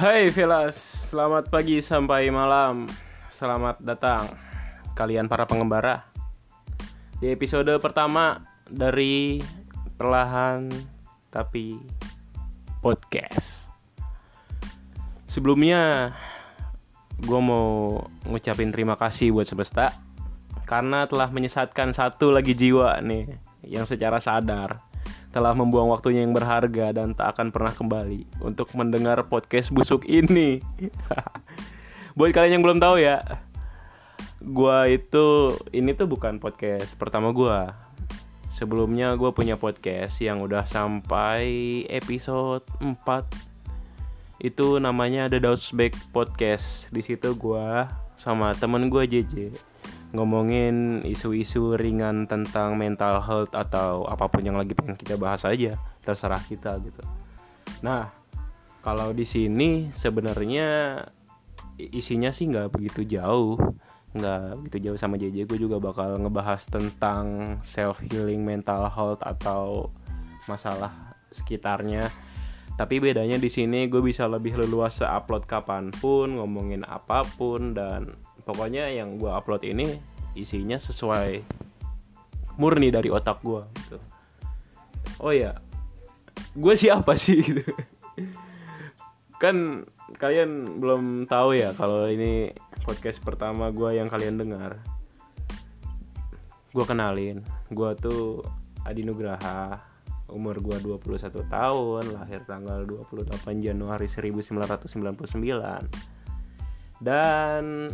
Hai Velas, selamat pagi sampai malam. Selamat datang kalian para pengembara. Di episode pertama dari Perlahan Tapi Podcast. Sebelumnya gue mau ngucapin terima kasih buat semesta karena telah menyesatkan satu lagi jiwa nih yang secara sadar telah membuang waktunya yang berharga dan tak akan pernah kembali untuk mendengar podcast busuk ini. Buat kalian yang belum tahu ya, gua itu ini tuh bukan podcast pertama gua. Sebelumnya gua punya podcast yang udah sampai episode 4. Itu namanya The Back Podcast. Di situ gua sama temen gua JJ ngomongin isu-isu ringan tentang mental health atau apa pun yang lagi pengen kita bahas aja terserah kita gitu. Nah kalau di sini sebenarnya isinya sih nggak begitu jauh nggak begitu jauh sama JJ gue juga bakal ngebahas tentang self healing mental health atau masalah sekitarnya. Tapi bedanya di sini gue bisa lebih leluasa upload kapan pun ngomongin apa pun dan pokoknya yang gue upload ini isinya sesuai murni dari otak gue gitu. Oh ya gue siapa sih gitu. Kan kalian belum tahu ya kalau ini podcast pertama gue yang kalian dengar. Gue kenalin gue tuh Adi Nugraha umur gue 21 tahun lahir tanggal 28 Januari 1999 dan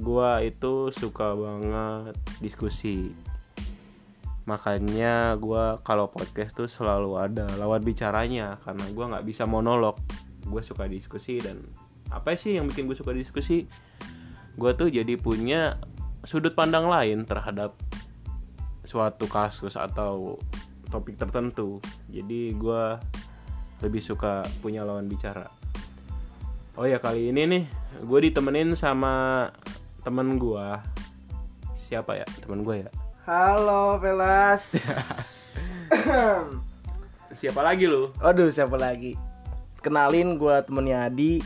gua itu suka banget diskusi. Makanya gua kalau podcast tuh selalu ada lawan bicaranya karena gua nggak bisa monolog. Gue suka diskusi dan apa sih yang bikin gue suka diskusi? Gue tuh jadi punya sudut pandang lain terhadap suatu kasus atau topik tertentu. Jadi gue lebih suka punya lawan bicara. Oh ya kali ini nih gue ditemenin sama temen gua. Siapa ya? Temen gua ya? Halo Velas. Siapa lagi lu? Aduh siapa lagi? Kenalin gua temennya Adi.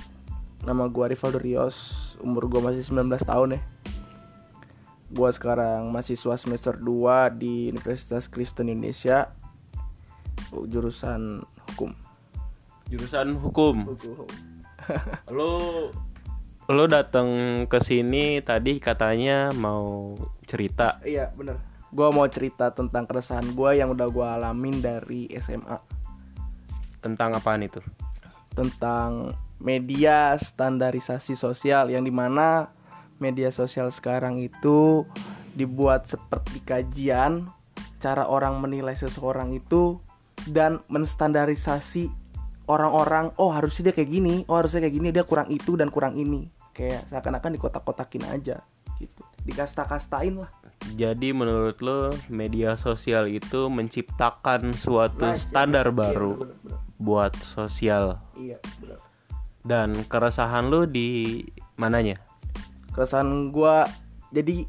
Nama gua Rivaldo Rios. Umur gua masih 19 tahun ya. Gua sekarang mahasiswa semester 2 di Universitas Kristen Indonesia jurusan hukum. Jurusan hukum, hukum. lu lo datang ke sini tadi katanya mau cerita. Iya, bener. Gua mau cerita tentang keresahan gue yang udah gue alamin dari SMA. Tentang apaan itu? Tentang media standarisasi sosial yang di mana media sosial sekarang itu dibuat seperti kajian cara orang menilai seseorang itu dan menstandarisasi orang-orang oh harusnya dia kayak gini oh harusnya kayak gini dia kurang itu dan kurang ini kayak seakan-akan dikotak-kotakin aja gitu. Dikasta-kastain lah. Jadi menurut lo media sosial itu menciptakan suatu nah, standar iya, baru iya, bener, bener. buat sosial. Iya bener. dan keresahan lo di mananya? Keresahan gue jadi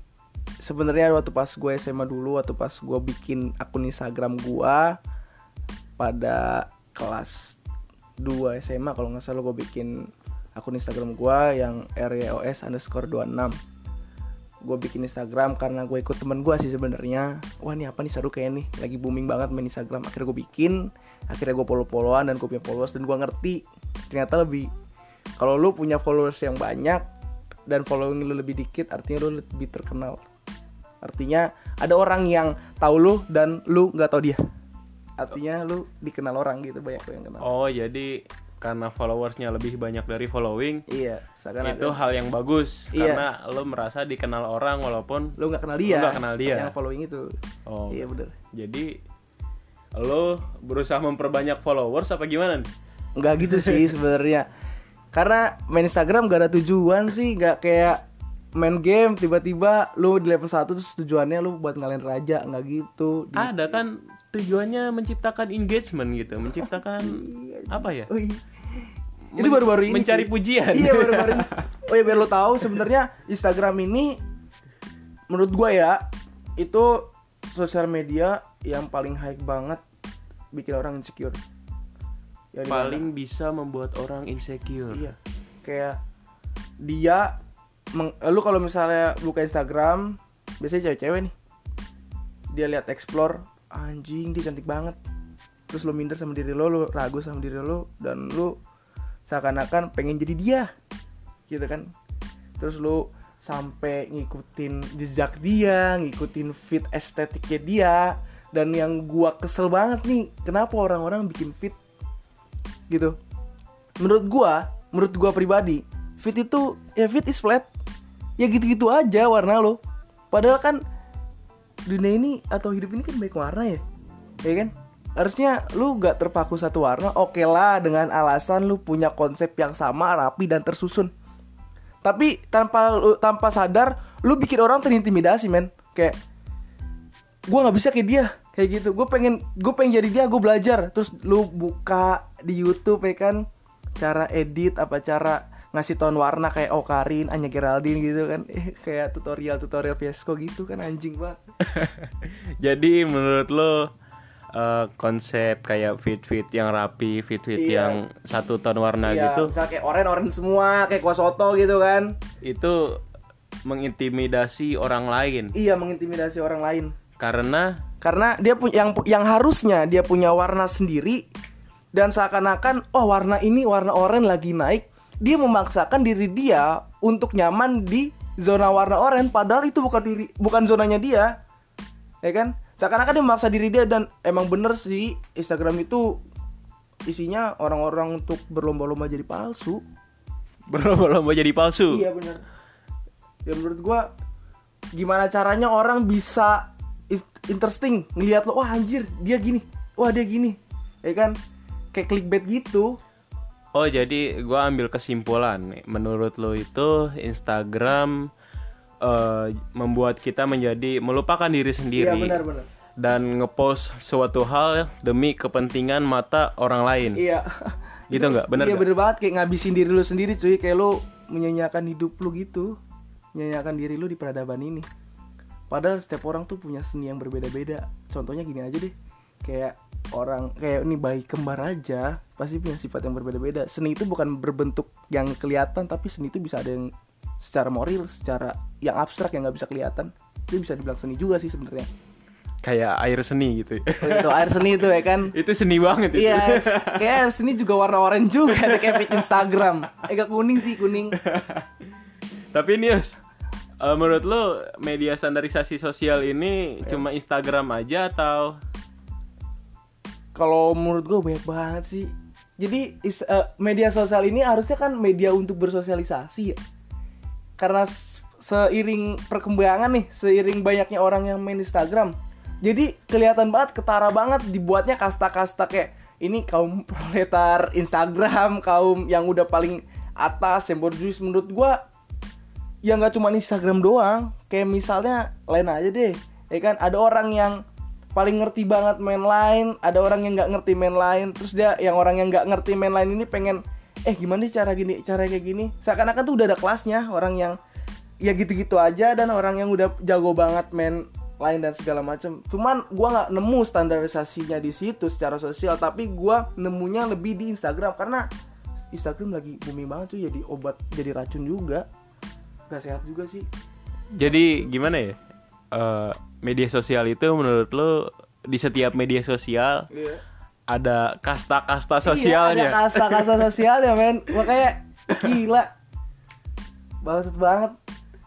sebenarnya waktu pas gue SMA dulu waktu pas gue bikin akun Instagram gue pada kelas 2 SMA kalau nggak salah gue bikin akun Instagram gue yang RYOS underscore 26 gue bikin Instagram karena gue ikut temen gue sih sebenarnya. Wah ini apa nih? Seru kayak nih. Lagi booming banget main Instagram. Akhirnya gue bikin akhirnya gue follow followan dan gue punya followers dan gue ngerti. Ternyata lebih kalau lu punya followers yang banyak dan following lu lebih dikit artinya lu lebih terkenal. Artinya ada orang yang tahu lu dan lu nggak tahu dia. Artinya lu dikenal orang gitu banyak yang kenal. Oh jadi karena followersnya lebih banyak dari following iya itu hal yang bagus. Iya. karena lo merasa dikenal orang walaupun lo nggak kenal dia. lo gak kenal dia. Yang following itu. Oh. Iya bener. Jadi lo berusaha memperbanyak followers apa gimana nggak gitu sih sebenarnya. Karena main Instagram gak ada tujuan sih nggak kayak main game tiba-tiba lu di level 1 terus tujuannya lu buat ngalahin raja nggak gitu ada kan tujuannya menciptakan engagement gitu menciptakan iya, iya. apa ya oh, iya. itu baru-baru ini mencari sih. pujian iya baru-baru ini oh ya biar lo tahu sebenarnya Instagram ini menurut gue ya itu sosial media yang paling high banget bikin orang insecure Ya, di paling bisa membuat orang insecure. Iya. Kayak dia meng, eh, lu kalau misalnya buka Instagram, biasanya cewek-cewek nih. Dia lihat explore, anjing dia cantik banget. Terus lu minder sama diri lo, lu ragu sama diri lo dan lu seakan-akan pengen jadi dia. Gitu kan. Terus lu sampai ngikutin jejak dia, ngikutin fit estetiknya dia. Dan yang gua kesel banget nih, kenapa orang-orang bikin fit gitu menurut gua menurut gua pribadi fit itu ya fit is flat ya gitu-gitu aja warna lo. Padahal kan dunia ini atau hidup ini kan banyak warna ya. Ya kan? Harusnya lu gak terpaku satu warna oke lah dengan alasan lu punya konsep yang sama rapi dan tersusun. Tapi tanpa lu, tanpa sadar lu bikin orang terintimidasi men. Kayak gua nggak bisa kayak dia. Kayak gitu. Gue pengen gue pengen jadi dia gue belajar. Terus lu buka di YouTube ya kan? Cara edit apa cara ngasih tone warna kayak Okarin, Anya Geraldine gitu kan. Eh, kayak tutorial tutorial Fiasco gitu kan anjing banget. Jadi menurut lo eh, konsep kayak fit-fit yang rapi, fit-fit Iya. yang satu ton warna Iya, gitu misalnya kayak oren oren semua kayak kuah soto gitu kan. itu mengintimidasi orang lain. Iya mengintimidasi orang lain. Karena karena dia punya yang yang harusnya dia punya warna sendiri dan seakan-akan oh warna ini warna oranye lagi naik dia memaksakan diri dia untuk nyaman di zona warna oranye padahal itu bukan diri bukan zonanya dia ya kan seakan-akan dia memaksa diri dia dan emang bener sih Instagram itu isinya orang-orang untuk berlomba-lomba jadi palsu berlomba-lomba jadi palsu. Iya benar. Ya menurut gua gimana caranya orang bisa is- interesting ngelihat lo wah anjir dia gini, wah dia gini. Ya kan? Kayak clickbait gitu. Oh jadi gua ambil kesimpulan nih. Menurut lo itu Instagram eh, membuat kita menjadi melupakan diri sendiri Iya benar benar. dan ngepost suatu hal demi kepentingan mata orang lain. Iya. Gitu nggak? Bener Iya nggak? bener banget kayak ngabisin diri lu sendiri cuy, kayak lu menyanyiakan hidup lu gitu. Menyanyiakan diri lu di peradaban ini. Padahal setiap orang tuh punya seni yang berbeda-beda. Contohnya gini aja deh. Kayak orang kayak ini bayi kembar aja pasti punya sifat yang berbeda-beda. Seni itu bukan berbentuk yang kelihatan tapi seni itu bisa ada yang secara moral, secara yang abstrak yang nggak bisa kelihatan. Itu bisa dibilang seni juga sih sebenarnya. Kayak air seni gitu. Oh, itu air seni itu ya kan. itu seni banget itu. Iya, kayak air seni juga warna oranye juga kayak Instagram. Agak kuning sih, kuning. Tapi Nius, eh, menurut lo media standarisasi sosial ini cuma Instagram aja atau Kalau menurut gue banyak banget sih. Jadi is- eh, media sosial ini harusnya kan media untuk bersosialisasi ya. Karena seiring perkembangan nih, seiring banyaknya orang yang main Instagram. Jadi kelihatan banget ketara banget dibuatnya kasta-kasta kayak ini kaum proletar Instagram, kaum yang udah paling atas yang borjuis menurut gua ya nggak cuma Instagram doang kayak misalnya lain aja deh ya kan ada orang yang paling ngerti banget main line ada orang yang nggak ngerti main line terus dia yang orang yang nggak ngerti main line ini pengen eh gimana sih cara gini cara kayak gini? Seakan-akan tuh udah ada kelasnya orang yang ya gitu-gitu aja dan orang yang udah jago banget main line dan segala macam cuman gua nggak nemu standarisasinya di situ secara sosial tapi gua nemunya lebih di Instagram karena Instagram lagi booming banget tuh jadi obat jadi racun juga. Gak sehat juga sih. Jadi gimana ya? Eh, media sosial itu menurut lo di setiap media sosial Iya. ada kasta-kasta Iya, sosialnya. ada kasta-kasta sosial ya men. Makanya gila. Bangsat banget.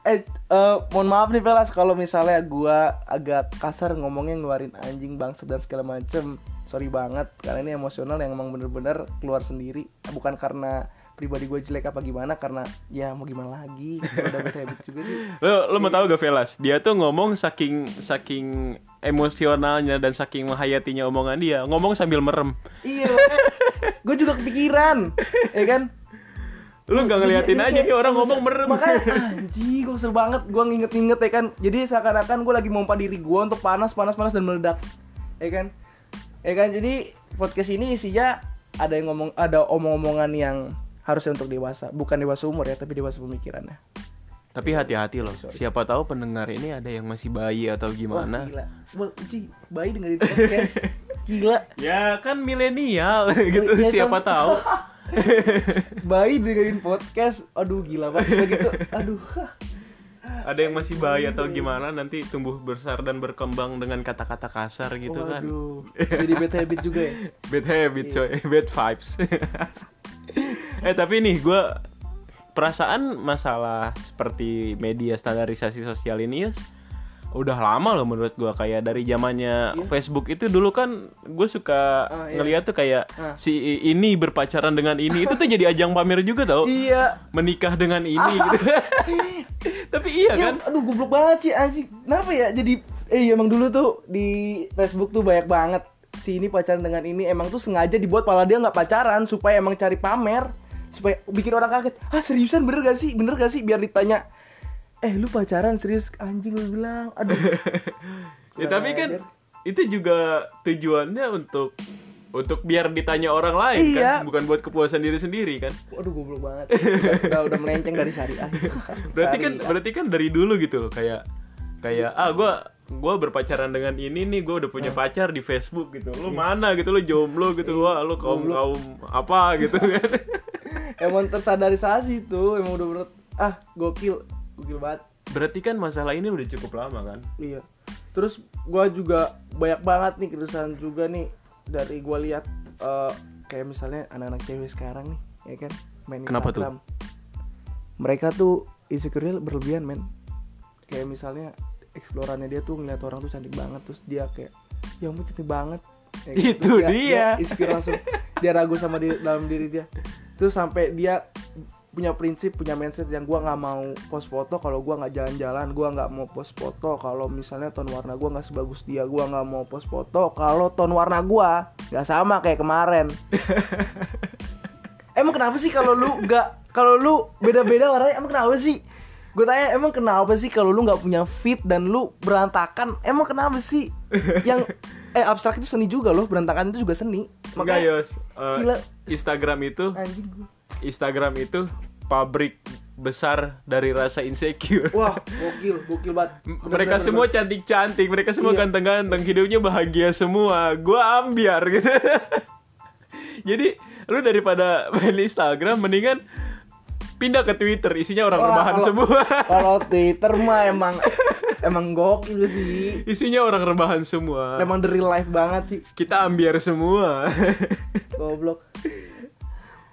Eh, eh, mohon maaf nih Velas kalau misalnya gua agak kasar ngomongnya ngeluarin anjing bangsat dan segala macem. Sorry banget karena ini emosional yang emang bener-bener keluar sendiri. Bukan karena pribadi gue jelek apa gimana Karena ya mau gimana lagi. Udah bad habit juga sih. Lo lo mau tahu gak Velas? Dia tuh ngomong saking saking emosionalnya dan saking menghayatinya omongan dia, ngomong sambil merem. Iya. Gue juga kepikiran Ya kan? Lu gak ngeliatin Iya, aja iya, nih orang iya. ngomong merem. Makanya anjing gue kesel banget. Gue nginget-nginget ya kan? Jadi seakan-akan gue lagi mompa diri gue untuk panas, panas, panas dan meledak. Ya kan? Ya kan? Jadi podcast ini isinya ada yang ngomong ada omong-omongan yang harusnya untuk dewasa bukan dewasa umur ya tapi dewasa pemikirannya Tapi hati-hati loh. Siapa tahu pendengar ini ada yang masih bayi atau Wah, gimana. gila Wah, Ci, bayi dengerin podcast Gila. Ya kan milenial gitu Iya, siapa kan? tahu. Bayi dengerin podcast. Aduh gila banget gitu. Aduh. Ada yang masih bayi atau gimana nanti tumbuh besar dan berkembang dengan kata-kata kasar gitu kan. Waduh. Jadi bad habit juga ya. Bad habit coy, bad vibes. Eh tapi nih gue perasaan masalah seperti media standarisasi sosial ini ya udah lama loh menurut gue kayak dari zamannya Iya. Facebook itu dulu kan gue suka Ah, iya. ngeliat tuh kayak Ah. si ini berpacaran dengan ini itu tuh jadi ajang pamer juga tau Iya. menikah dengan ini gitu tapi iya Ya, kan aduh goblok banget sih anjing. Kenapa ya? Jadi eh emang dulu tuh di Facebook tuh banyak banget si ini pacaran dengan ini emang tuh sengaja dibuat malah dia nggak pacaran supaya emang cari pamer supaya bikin orang kaget. Ah seriusan? Bener gak sih? Bener gak sih? Biar ditanya. Eh lu pacaran serius? Anjing lu bilang. Aduh. Ya tapi kan itu juga tujuannya untuk untuk biar ditanya orang lain Iya. kan bukan buat kepuasan diri sendiri kan? Waduh goblok banget. Udah, udah, melenceng dari syariah berarti kan berarti kan dari dulu gitu kayak kayak ah gua gua berpacaran dengan ini nih gua udah punya pacar di Facebook gitu. Lu mana gitu? Lu jomblo gitu. Wah lu kaum kaum apa gitu kan emang tersadarisasi tuh emang udah bener ah gokil gokil banget berarti kan masalah ini udah cukup lama kan Iya. Terus gua juga banyak banget nih keresahan juga nih dari gua lihat eh, kayak misalnya anak-anak cewek sekarang nih, ya kan? Main Kenapa tuh? Instagram. Mereka tuh insecure berlebihan, men. Kayak misalnya eksplorannya dia tuh ngeliat orang tuh cantik banget terus dia kayak ya ampun cantik banget. Ya kan? Itu dia. insecure langsung dia ragu sama diri, dalam diri dia. Terus sampai dia punya prinsip punya mindset yang gua nggak mau post foto kalau gua nggak jalan-jalan gua nggak mau post foto kalau misalnya ton warna gua nggak sebagus dia gua nggak mau post foto kalau ton warna gua nggak sama kayak kemarin. Emang kenapa sih kalau lu nggak kalau lu beda-beda warnanya emang kenapa sih? Gue tanya emang kenapa sih kalau lu nggak punya fit dan lu berantakan emang kenapa sih? Yang eh abstrak itu seni juga loh berantakan itu juga seni enggak yos Eh, Gila. Instagram itu anjing gua Instagram itu pabrik besar dari rasa insecure wah gokil gokil banget Bener, mereka bener, semua cantik-cantik, mereka semua Iya. ganteng-ganteng, hidupnya bahagia semua. Gua ambiar gitu. Jadi lu daripada main Instagram mendingan pindah ke Twitter, isinya orang Wah, rebahan kalau- semua. Kalau Twitter mah emang emang gokil sih. isinya orang rebahan semua. Emang the real life banget sih. Kita ambiar semua. Goblok.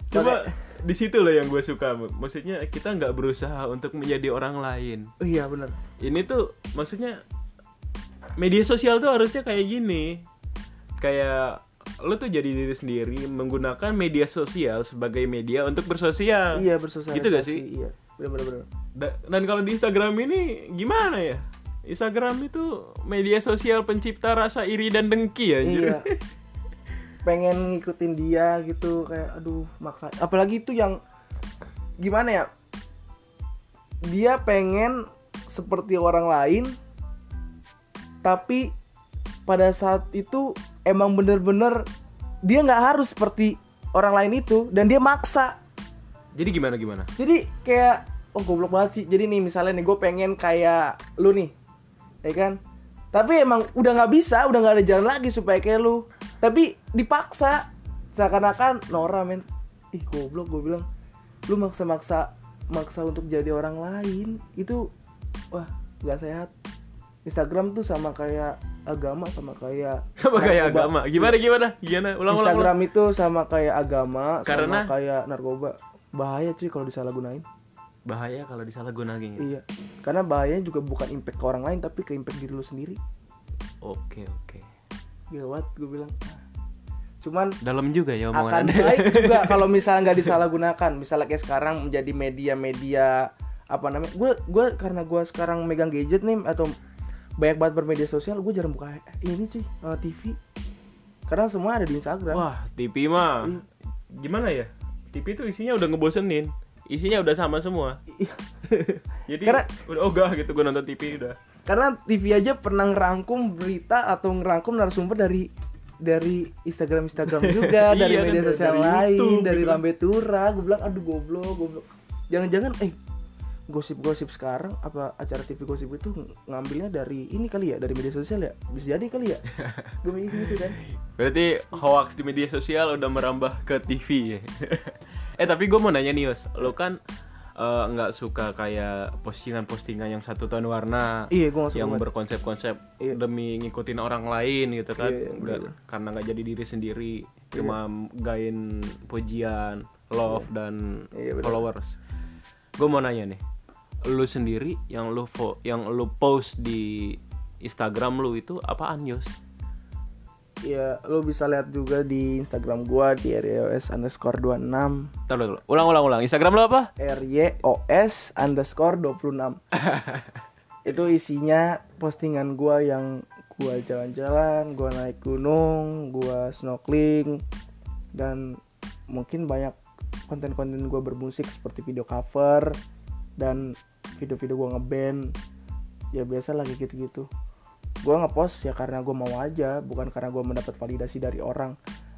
Cuma di situ loh yang gue suka. Maksudnya kita nggak berusaha untuk menjadi orang lain. Oh, iya bener ini tuh maksudnya media sosial tuh harusnya kayak gini kayak lo tuh jadi diri sendiri menggunakan media sosial sebagai media untuk bersosial Iya bersosialisasi. Gitu gak sih? Iya. Da- dan kalau di Instagram ini gimana ya Instagram itu media sosial pencipta rasa iri dan dengki ya anjir. Iya. Pengen ngikutin dia gitu kayak aduh maksa. Apalagi itu yang gimana ya? Dia pengen seperti orang lain tapi pada saat itu emang bener-bener dia nggak harus seperti orang lain itu dan dia maksa. Jadi gimana gimana? Jadi kayak oh goblok banget sih. Jadi nih misalnya nih gue pengen kayak lu nih ya kan? Tapi emang udah nggak bisa udah nggak ada jalan lagi supaya kayak lu. Tapi dipaksa. Seakan-akan Nora men ih goblok gue bilang. Lu maksa-maksa maksa untuk jadi orang lain. Itu wah nggak sehat. Instagram tuh sama kayak agama sama kayak sama kayak narkoba. agama gimana gimana gimana ulang ulang, Instagram ulang. itu sama kayak agama Karena? sama kayak narkoba bahaya cuy kalau disalahgunain bahaya kalau disalahgunain Iya, karena bahayanya juga bukan impact ke orang lain tapi ke impact diri lu sendiri. oke oke Gawat, gue bilang. Cuman dalam juga ya akan omongan anda baik juga kalau misalnya nggak disalahgunakan. Misalnya kayak sekarang menjadi media-media apa namanya? Gue gue karena gue sekarang megang gadget nih atau banyak banget bermedia sosial, gue jarang buka ini cuy eh, TV. Karena semua ada di Instagram. Wah, TV mah Iya. gimana ya? TV itu isinya udah ngebosenin. Isinya udah sama semua. Iya. Jadi Karena- udah ogah gitu gue nonton TV udah. Karena TV aja pernah ngerangkum berita atau ngerangkum narasumber dari dari Instagram Instagram juga, dari Iya, media sosial dari lain, YouTube dari gitu. Lambe Tura. Gue bilang aduh goblok, goblok. Jangan-jangan eh gosip-gosip sekarang apa acara TV gosip itu ngambilnya dari ini kali ya dari media sosial ya? Bisa jadi kali ya? Gue mikir gitu kan? Berarti hoax di media sosial udah merambah ke TV ya. eh tapi gue mau nanya nih Yos, lo kan eh, nggak suka kayak postingan-postingan yang satu tahun warna iya suka yang berkonsep-konsep Iya. demi ngikutin orang lain gitu kan? Iya, iya, bener. karena nggak jadi diri sendiri cuma gain pujian love dan Iya, bener. followers. Gue mau nanya nih lu sendiri yang lu fo- yang lu post di Instagram lu itu apaan Yos? ya lo bisa lihat juga di Instagram gua di ryos underscore 26 Tahu dulu. Ulang ulang ulang. Instagram lu apa? ryos underscore 26 itu isinya postingan gua yang gua jalan-jalan gua naik gunung gua snorkeling dan mungkin banyak konten-konten gua bermusik seperti video cover dan video-video gua ngeband ya biasa lagi gitu-gitu. Gua ngepost ya karena gua mau aja bukan karena gua mendapat validasi dari orang.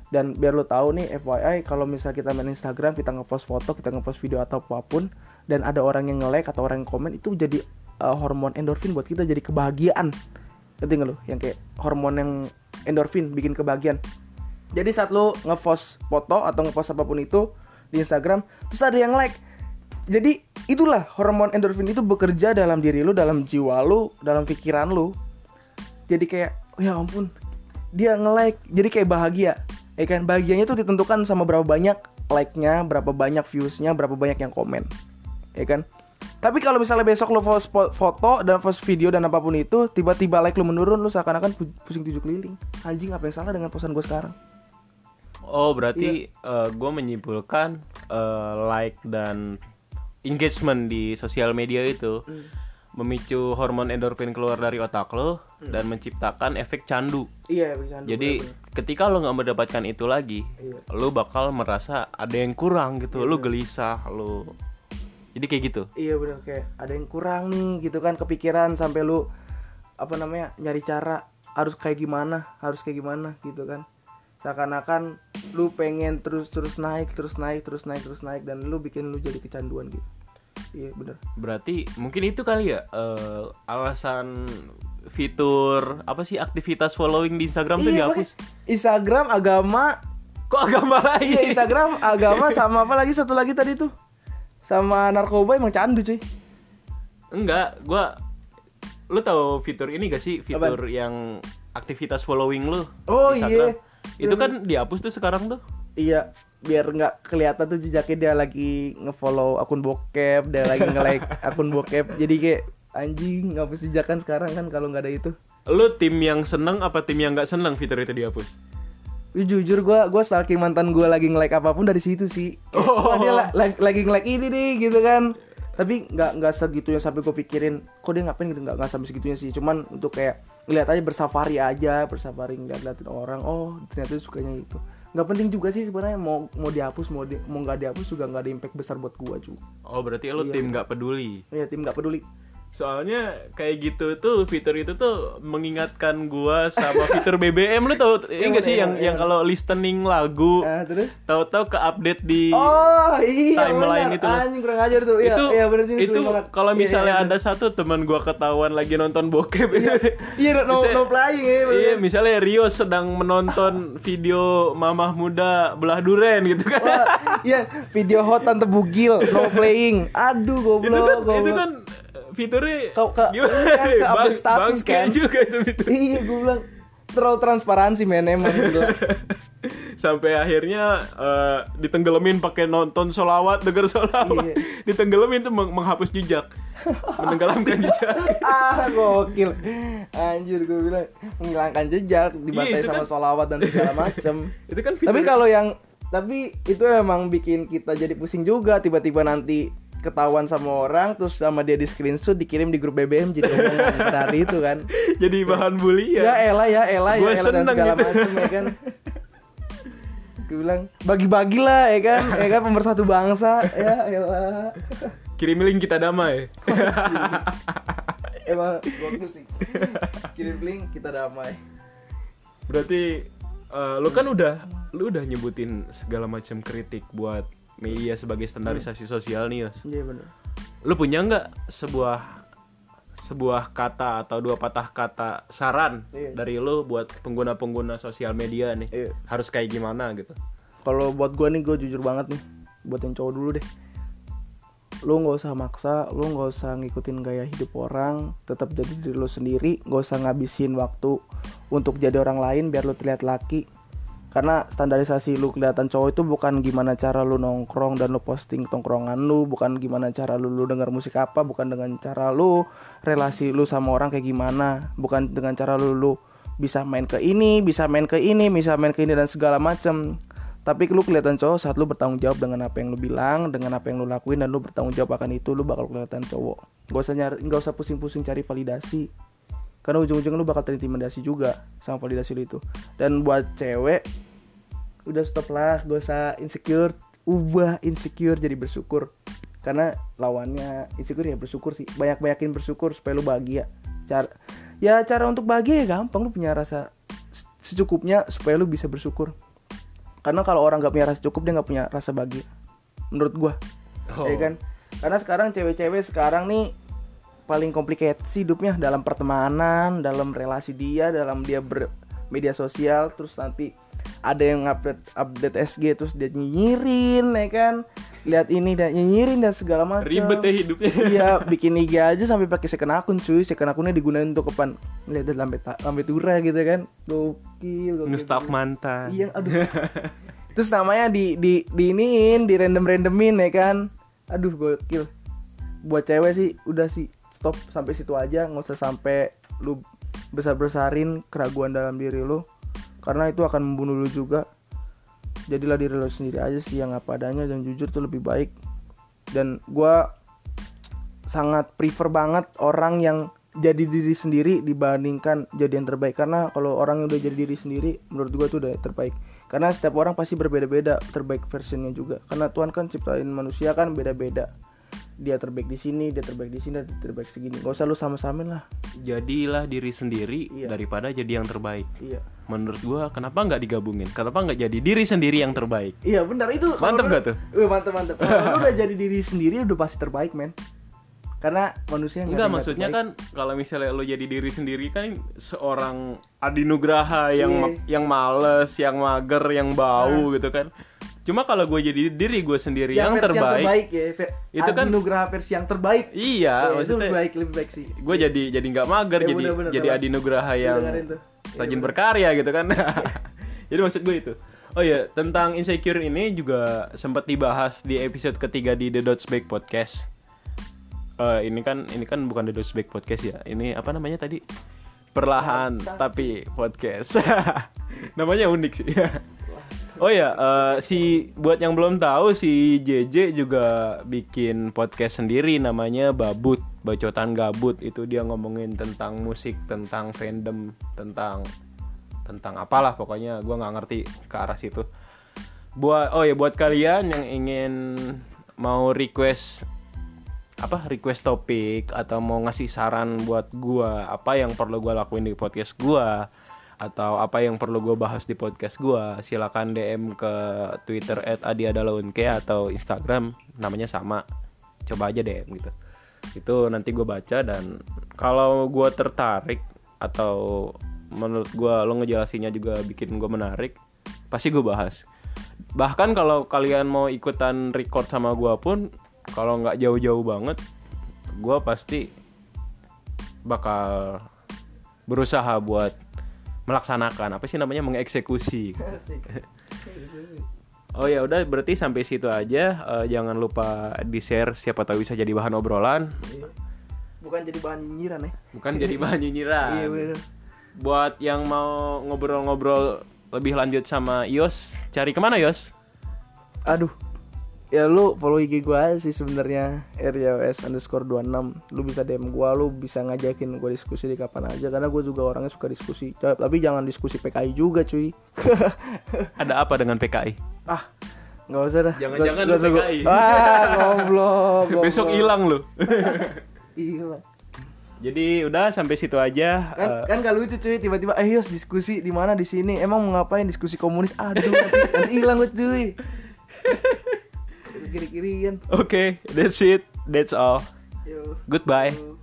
Dan biar lo tahu nih FYI kalau misal kita main Instagram kita ngepost foto kita ngepost video atau apa pun dan ada orang yang nge-like atau orang yang komen itu jadi uh, hormon endorfin buat kita jadi kebahagiaan. Ngerti nggak lo yang kayak hormon yang endorfin bikin kebahagiaan. Jadi saat lo ngepost foto atau ngepost apa pun itu di Instagram terus ada yang like. Jadi itulah hormon endorfin itu bekerja dalam diri lu dalam jiwa lu dalam pikiran lu. Jadi kayak "Oh ya ampun. Dia nge-like jadi kayak bahagia. Ya kan? Bahagianya tuh ditentukan sama berapa banyak like-nya berapa banyak views-nya berapa banyak yang komen. Ya kan? Tapi kalau misalnya besok lo post fo- foto dan post video dan apa pun itu tiba-tiba like lo menurun lo seakan-akan pu- pusing tujuh keliling. Anjing apa yang salah dengan posan gue sekarang? Oh, berarti Iya. gue menyimpulkan eh, like dan engagement di sosial media itu Hmm. memicu hormon endorfin keluar dari otak lo dan menciptakan efek candu. iya bercanda Jadi ketika lo nggak mendapatkan itu lagi, Iya. lo bakal merasa ada yang kurang gitu. Lo gelisah, lo jadi kayak gitu. iya bener kayak ada yang kurang nih gitu kan kepikiran sampai lu apa namanya nyari cara harus kayak gimana harus kayak gimana gitu kan seakan-akan lu pengen terus terus naik terus naik terus naik terus naik dan lu bikin lu jadi kecanduan gitu. Iya bener. Berarti mungkin itu kali ya eh, alasan fitur apa sih aktivitas following di Instagram tuh Iya, dihapus. makanya Instagram agama. Kok agama lagi? iya Instagram agama sama apa lagi? Satu lagi tadi tuh. Sama narkoba emang candu cuy. Enggak, gua lu tahu fitur ini gak sih? Fitur yang aktivitas following lu Oh, iya. Itu kan dihapus tuh sekarang tuh. Iya, biar nggak kelihatan tuh jejaknya dia lagi ngefollow akun bokep, dia lagi nge-like akun bokep. Jadi kayak anjing ngapus jejak kan sekarang kan kalau nggak ada itu. Lu tim yang seneng apa tim yang nggak seneng fitur itu dihapus? Ih, jujur gua gua stalking mantan gua lagi nge-like apa pun dari situ sih. Oh. "Wah, dia la- la- lagi nge-like ini nih gitu kan. Tapi nggak nggak segitunya sampai gue pikirin kok dia ngapain gitu nggak nggak sampai segitunya sih. Cuman untuk kayak ngeliat aja bersafari aja, bersafari ngeliat-liatin orang. Oh, ternyata sukanya itu. Nggak penting juga sih sebenarnya mau mau dihapus mau di, mau nggak dihapus juga nggak ada impact besar buat gua juga. Oh, berarti lu Iya. tim nggak peduli. Iya tim nggak peduli. Soalnya kayak gitu tuh fitur itu tuh mengingatkan gua sama fitur BBM lu tau ini Yang gak sih mana, yang yang- kalau listening lagu Ah terus? tahu-tahu ke update di Oh iya timeline itu. Anjing kurang ajar tuh. Iya, itu iya juga itu kalau Iya, misalnya iya, ada satu teman gua ketahuan lagi nonton bokep Iya, iya no, Misalnya- no playing ya. bener. Iya, misalnya Rio sedang menonton video mamah muda belah duren gitu kan. Wah, iya video hot tante bugil no playing. Aduh goblok. itu kan goblok. itu kan fiturnya Ke- ke- gimana? kan ke update Bang- status kan. juga itu fitur. Iya gue bilang terlalu transparansi men emang gitu. Sampai akhirnya eh, ditenggelamin pakai nonton solawat, denger solawat. Iya. Ditenggelamin tuh meng- menghapus jejak. Menenggelamkan jejak. ah gokil. Anjir gue bilang menghilangkan jejak dibantai Iya, sama kan- solawat dan segala macem. itu kan fitur Tapi kalau yang tapi itu emang bikin kita jadi pusing juga tiba-tiba nanti ketahuan sama orang terus sama dia di screenshot dikirim di grup BBM jadi omongan pada hari itu kan. jadi bahan bulian. Ya ya elah ya Gua elah dan seneng segala gitu. macam ya kan. Gue bilang bagi-bagi lah ya kan, ya kan pemersatu bangsa ya elah. Kirim link kita damai. Emang gokil sih. Kirim link kita damai. Berarti eh, lu kan udah lu udah nyebutin segala macam kritik buat media sebagai standarisasi sosial nih, Yos. Iya benar. lu punya nggak sebuah sebuah kata atau dua patah kata saran Iya. dari lu buat pengguna-pengguna sosial media nih Iya. harus kayak gimana gitu kalau buat gue nih gue jujur banget nih buat yang cowok dulu deh lu nggak usah maksa lu nggak usah ngikutin gaya hidup orang tetap jadi diri lu sendiri nggak usah ngabisin waktu untuk jadi orang lain biar lu terlihat laki karena standarisasi lu kelihatan cowok itu bukan gimana cara lu nongkrong dan lu posting tongkrongan lu bukan gimana cara lu, lu denger musik apa bukan dengan cara lu relasi lu sama orang kayak gimana bukan dengan cara lu lu bisa main ke ini bisa main ke ini bisa main ke ini dan segala macem. Tapi lu kelihatan cowok saat lu bertanggung jawab dengan apa yang lu bilang dengan apa yang lu lakuin dan lu bertanggung jawab akan itu lu bakal kelihatan cowok. Gak usah nyari gak usah pusing-pusing cari validasi karena ujung-ujungnya lu bakal terintimidasi juga sama validasi lu itu. Dan buat cewek udah stop lah gak usah insecure. Ubah insecure jadi bersyukur. Karena lawannya insecure ya bersyukur sih. Banyak-banyakin bersyukur supaya lu bahagia. Cara ya cara untuk bahagia ya gampang. Lu punya rasa se- secukupnya supaya lu bisa bersyukur. Karena kalau orang gak punya rasa cukup dia nggak punya rasa bahagia. Menurut gua. Oh. ya kan? Karena sekarang cewek-cewek sekarang nih paling complicated sih hidupnya dalam pertemanan dalam relasi dia dalam dia bermedia sosial terus nanti ada yang update update SG terus dia nyinyirin ya kan? Lihat ini dan nyinyirin dan segala macam. Ribet ya hidupnya. Iya bikin IG aja sampai pakai second akun cuy. Second akunnya digunain untuk kepan lihat lambe lambe tura gitu kan. Gokil gokil ngestalk mantan. Iya, aduh. Terus namanya di di di iniin, di random randomin ya kan. Aduh, gokil. Buat cewek sih udah sih stop sampai situ aja, nggak usah sampai lu besar-besarin keraguan dalam diri lu. Karena itu akan membunuh lu juga. Jadilah diri lu sendiri aja sih yang apa adanya dan jujur tuh lebih baik. Dan gua sangat prefer banget orang yang jadi diri sendiri dibandingkan jadi yang terbaik karena kalau orang yang udah jadi diri sendiri menurut gua tuh udah terbaik karena setiap orang pasti berbeda-beda terbaik versionnya juga karena Tuhan kan ciptain manusia kan beda-beda dia terbaik di sini dia terbaik di sini dia terbaik segini gak usah lu sama-samain lah jadilah diri sendiri Iya. daripada jadi yang terbaik iya menurut gua kenapa nggak digabungin kenapa nggak jadi diri sendiri yang terbaik iya benar itu Mantep gak tuh? Eh, mantep mantep kalau lu udah jadi diri sendiri udah pasti terbaik men karena manusia Enggak maksudnya terbaik. kan kalau misalnya lo jadi diri sendiri kan seorang Adi Nugraha yang Iya. ma- yang males, yang mager, yang bau gitu kan. Cuma kalau gue jadi diri gue sendiri yang, versi terbaik, yang terbaik ya Ve- Itu kan- Nugraha versi yang terbaik iya Iya, itu lebih baik lebih baik sih gue jadi jadi nggak mager, Ya, jadi bener-bener, jadi kelas. Adi Nugraha Iya, yang tuh. rajin berkarya gitu kan. jadi maksud gue itu. Oh ya tentang insecure ini juga sempat dibahas di episode ketiga di The Dots Back Podcast. Eh, ini kan ini kan bukan The Dots Back Podcast ya. Ini apa namanya tadi? Perlahan tapi podcast. namanya unik sih. oh ya, eh, si buat yang belum tahu si JJ juga bikin podcast sendiri namanya Babut, Bacotan Gabut. Itu dia ngomongin tentang musik, tentang fandom, tentang tentang apalah pokoknya gua nggak ngerti ke arah situ. Buat oh ya buat kalian yang ingin mau request apa request topik atau mau ngasih saran buat gua apa yang perlu gua lakuin di podcast gua atau apa yang perlu gua bahas di podcast gua silakan DM ke Twitter @adiadalaunke atau Instagram namanya sama. Coba aja DM gitu. Itu nanti gue baca dan kalau gua tertarik atau menurut gua lo ngejelasinnya juga bikin gue menarik pasti gue bahas. Bahkan kalau kalian mau ikutan record sama gua pun kalau nggak jauh-jauh banget gua pasti bakal berusaha buat melaksanakan. Apa sih namanya? Mengeksekusi. Oh ya udah berarti sampai situ aja. Eh, jangan lupa di share siapa tahu bisa jadi bahan obrolan. Iya. bukan jadi bahan nyinyiran ya? Bukan jadi bahan nyinyiran. Iya bener. Buat yang mau ngobrol-ngobrol lebih lanjut sama Yos cari ke mana Yos? Aduh ya lu follow IG gua aja sih sebenarnya RYOS underscore 26 lu bisa DM gua lu bisa ngajakin gua diskusi di kapan aja karena gua juga orangnya suka diskusi. Tapi jangan diskusi PKI juga cuy. Ada apa dengan PKI ah nggak usah dah. Jangan-jangan usah lu gua- PKI. ah goblok goblok. besok hilang lu. Hilang Jadi udah sampai situ aja. kan Eh, kan kalau lucu cuy. Tiba-tiba eh yos diskusi di mana? Di sini. Emang mau ngapain diskusi komunis? Aduh nanti, hilang gua Oke, that's it. That's all. Yo. Goodbye. Yo.